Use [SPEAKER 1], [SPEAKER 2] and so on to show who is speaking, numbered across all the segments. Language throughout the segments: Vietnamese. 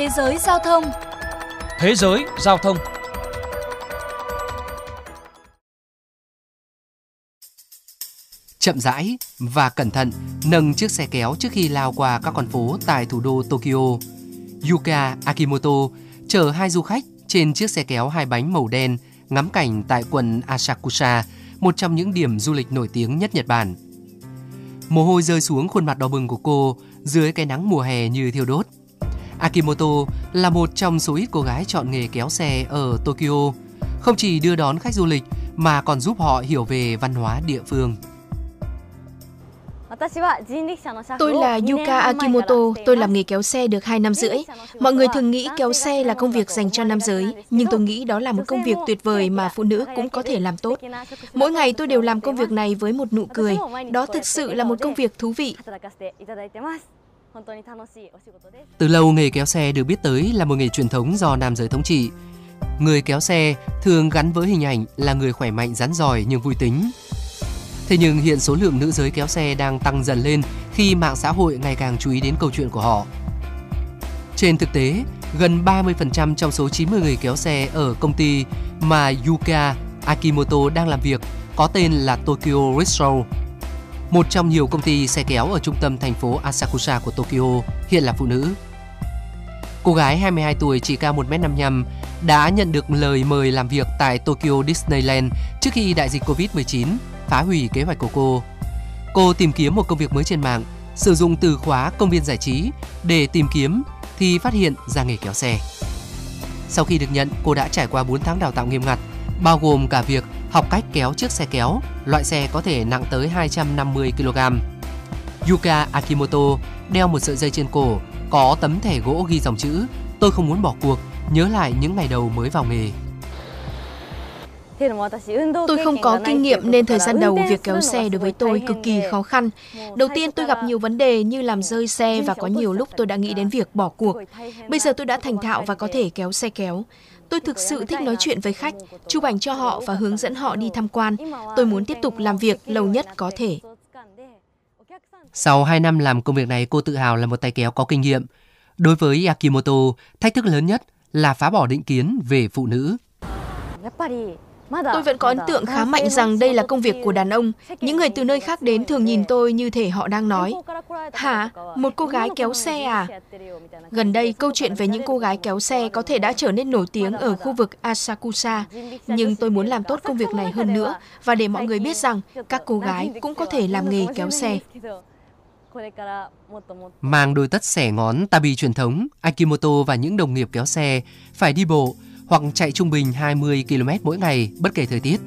[SPEAKER 1] Thế giới giao thông
[SPEAKER 2] Thế giới giao thông
[SPEAKER 3] Chậm rãi và cẩn thận nâng chiếc xe kéo trước khi lao qua các con phố tại thủ đô Tokyo. Yuka Akimoto chở hai du khách trên chiếc xe kéo hai bánh màu đen ngắm cảnh tại quận Asakusa, một trong những điểm du lịch nổi tiếng nhất Nhật Bản. Mồ hôi rơi xuống khuôn mặt đỏ bừng của cô dưới cái nắng mùa hè như thiêu đốt. Akimoto là một trong số ít cô gái chọn nghề kéo xe ở Tokyo, không chỉ đưa đón khách du lịch mà còn giúp họ hiểu về văn hóa địa phương.
[SPEAKER 4] Tôi là Yuka Akimoto, tôi làm nghề kéo xe được 2 năm rưỡi. Mọi người thường nghĩ kéo xe là công việc dành cho nam giới, nhưng tôi nghĩ đó là một công việc tuyệt vời mà phụ nữ cũng có thể làm tốt. Mỗi ngày tôi đều làm công việc này với một nụ cười. Đó thực sự là một công việc thú vị.
[SPEAKER 3] Từ lâu nghề kéo xe được biết tới là một nghề truyền thống do nam giới thống trị. Người kéo xe thường gắn với hình ảnh là người khỏe mạnh rắn giỏi nhưng vui tính. Thế nhưng hiện số lượng nữ giới kéo xe đang tăng dần lên khi mạng xã hội ngày càng chú ý đến câu chuyện của họ. Trên thực tế, gần 30% trong số 90 người kéo xe ở công ty mà Yuka Akimoto đang làm việc có tên là Tokyo Rickshaw. Một trong nhiều công ty xe kéo ở trung tâm thành phố Asakusa của Tokyo hiện là phụ nữ. Cô gái 22 tuổi chỉ cao 1m55 đã nhận được lời mời làm việc tại Tokyo Disneyland trước khi đại dịch Covid-19 phá hủy kế hoạch của cô. Cô tìm kiếm một công việc mới trên mạng, sử dụng từ khóa công viên giải trí để tìm kiếm thì phát hiện ra nghề kéo xe. Sau khi được nhận, cô đã trải qua 4 tháng đào tạo nghiêm ngặt, bao gồm cả việc học cách kéo chiếc xe kéo, loại xe có thể nặng tới 250 kg. Yuka Akimoto đeo một sợi dây trên cổ, có tấm thẻ gỗ ghi dòng chữ Tôi không muốn bỏ cuộc, nhớ lại những ngày đầu mới vào nghề.
[SPEAKER 4] Tôi không có kinh nghiệm nên thời gian đầu việc kéo xe đối với tôi cực kỳ khó khăn. Đầu tiên tôi gặp nhiều vấn đề như làm rơi xe và có nhiều lúc tôi đã nghĩ đến việc bỏ cuộc. Bây giờ tôi đã thành thạo và có thể kéo xe kéo. Tôi thực sự thích nói chuyện với khách, chụp ảnh cho họ và hướng dẫn họ đi tham quan. Tôi muốn tiếp tục làm việc lâu nhất có thể.
[SPEAKER 3] Sau 2 năm làm công việc này, cô tự hào là một tay kéo có kinh nghiệm. Đối với Akimoto, thách thức lớn nhất là phá bỏ định kiến về phụ nữ.
[SPEAKER 4] Tôi vẫn có ấn tượng khá mạnh rằng đây là công việc của đàn ông. Những người từ nơi khác đến thường nhìn tôi như thể họ đang nói, Hả, một cô gái kéo xe à? Gần đây, câu chuyện về những cô gái kéo xe có thể đã trở nên nổi tiếng ở khu vực Asakusa. Nhưng tôi muốn làm tốt công việc này hơn nữa và để mọi người biết rằng các cô gái cũng có thể làm nghề kéo xe.
[SPEAKER 3] Mang đôi tất xẻ ngón tabi truyền thống, Akimoto và những đồng nghiệp kéo xe phải đi bộ hoặc chạy trung bình 20 km mỗi ngày bất kể thời tiết.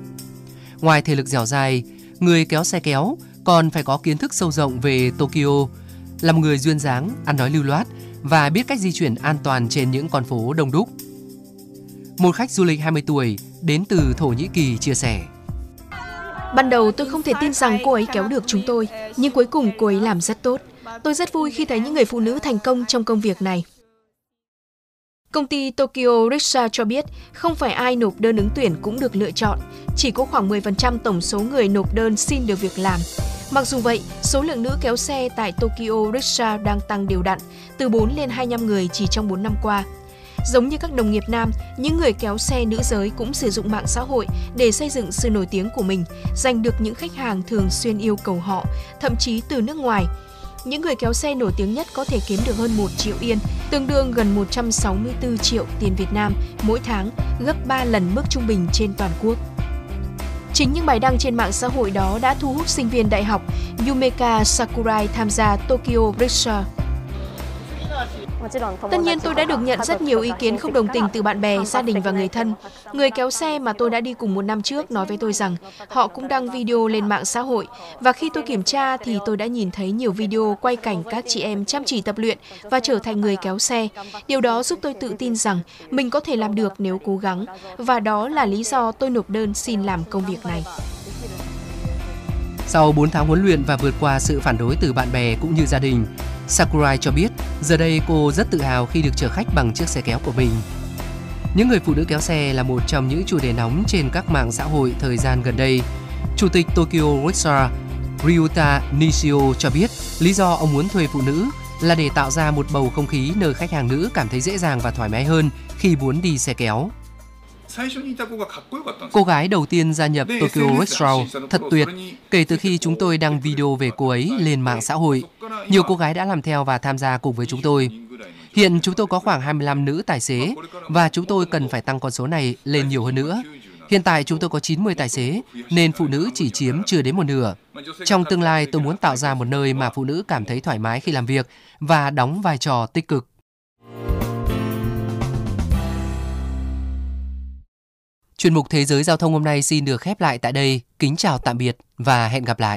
[SPEAKER 3] Ngoài thể lực dẻo dai, người kéo xe kéo còn phải có kiến thức sâu rộng về Tokyo, là một người duyên dáng, ăn nói lưu loát và biết cách di chuyển an toàn trên những con phố đông đúc. Một khách du lịch 20 tuổi đến từ Thổ Nhĩ Kỳ chia sẻ.
[SPEAKER 4] Ban đầu tôi không thể tin rằng cô ấy kéo được chúng tôi, nhưng cuối cùng cô ấy làm rất tốt. Tôi rất vui khi thấy những người phụ nữ thành công trong công việc này. Công ty Tokyo Riksha cho biết không phải ai nộp đơn ứng tuyển cũng được lựa chọn, chỉ có khoảng 10% tổng số người nộp đơn xin được việc làm. Mặc dù vậy, số lượng nữ kéo xe tại Tokyo Riksha đang tăng đều đặn, từ 4 lên 25 người chỉ trong 4 năm qua. Giống như các đồng nghiệp nam, những người kéo xe nữ giới cũng sử dụng mạng xã hội để xây dựng sự nổi tiếng của mình, giành được những khách hàng thường xuyên yêu cầu họ, thậm chí từ nước ngoài – những người kéo xe nổi tiếng nhất có thể kiếm được hơn 1 triệu yên, tương đương gần 164 triệu tiền Việt Nam mỗi tháng, gấp 3 lần mức trung bình trên toàn quốc. Chính những bài đăng trên mạng xã hội đó đã thu hút sinh viên đại học Yumeka Sakurai tham gia Tokyo Rickshaw Tất nhiên tôi đã được nhận rất nhiều ý kiến không đồng tình từ bạn bè, gia đình và người thân. Người kéo xe mà tôi đã đi cùng một năm trước nói với tôi rằng họ cũng đăng video lên mạng xã hội và khi tôi kiểm tra thì tôi đã nhìn thấy nhiều video quay cảnh các chị em chăm chỉ tập luyện và trở thành người kéo xe. Điều đó giúp tôi tự tin rằng mình có thể làm được nếu cố gắng và đó là lý do tôi nộp đơn xin làm công việc này.
[SPEAKER 3] Sau 4 tháng huấn luyện và vượt qua sự phản đối từ bạn bè cũng như gia đình, Sakurai cho biết, giờ đây cô rất tự hào khi được chở khách bằng chiếc xe kéo của mình. Những người phụ nữ kéo xe là một trong những chủ đề nóng trên các mạng xã hội thời gian gần đây. Chủ tịch Tokyo Rickshaw Ryuta Nishio cho biết, lý do ông muốn thuê phụ nữ là để tạo ra một bầu không khí nơi khách hàng nữ cảm thấy dễ dàng và thoải mái hơn khi muốn đi xe kéo. Cô gái đầu tiên gia nhập Tokyo Restaurant thật tuyệt. Kể từ khi chúng tôi đăng video về cô ấy lên mạng xã hội, nhiều cô gái đã làm theo và tham gia cùng với chúng tôi. Hiện chúng tôi có khoảng 25 nữ tài xế và chúng tôi cần phải tăng con số này lên nhiều hơn nữa. Hiện tại chúng tôi có 90 tài xế, nên phụ nữ chỉ chiếm chưa đến một nửa. Trong tương lai, tôi muốn tạo ra một nơi mà phụ nữ cảm thấy thoải mái khi làm việc và đóng vai trò tích cực. Chuyên mục Thế giới Giao thông hôm nay xin được khép lại tại đây. Kính chào tạm biệt và hẹn gặp lại.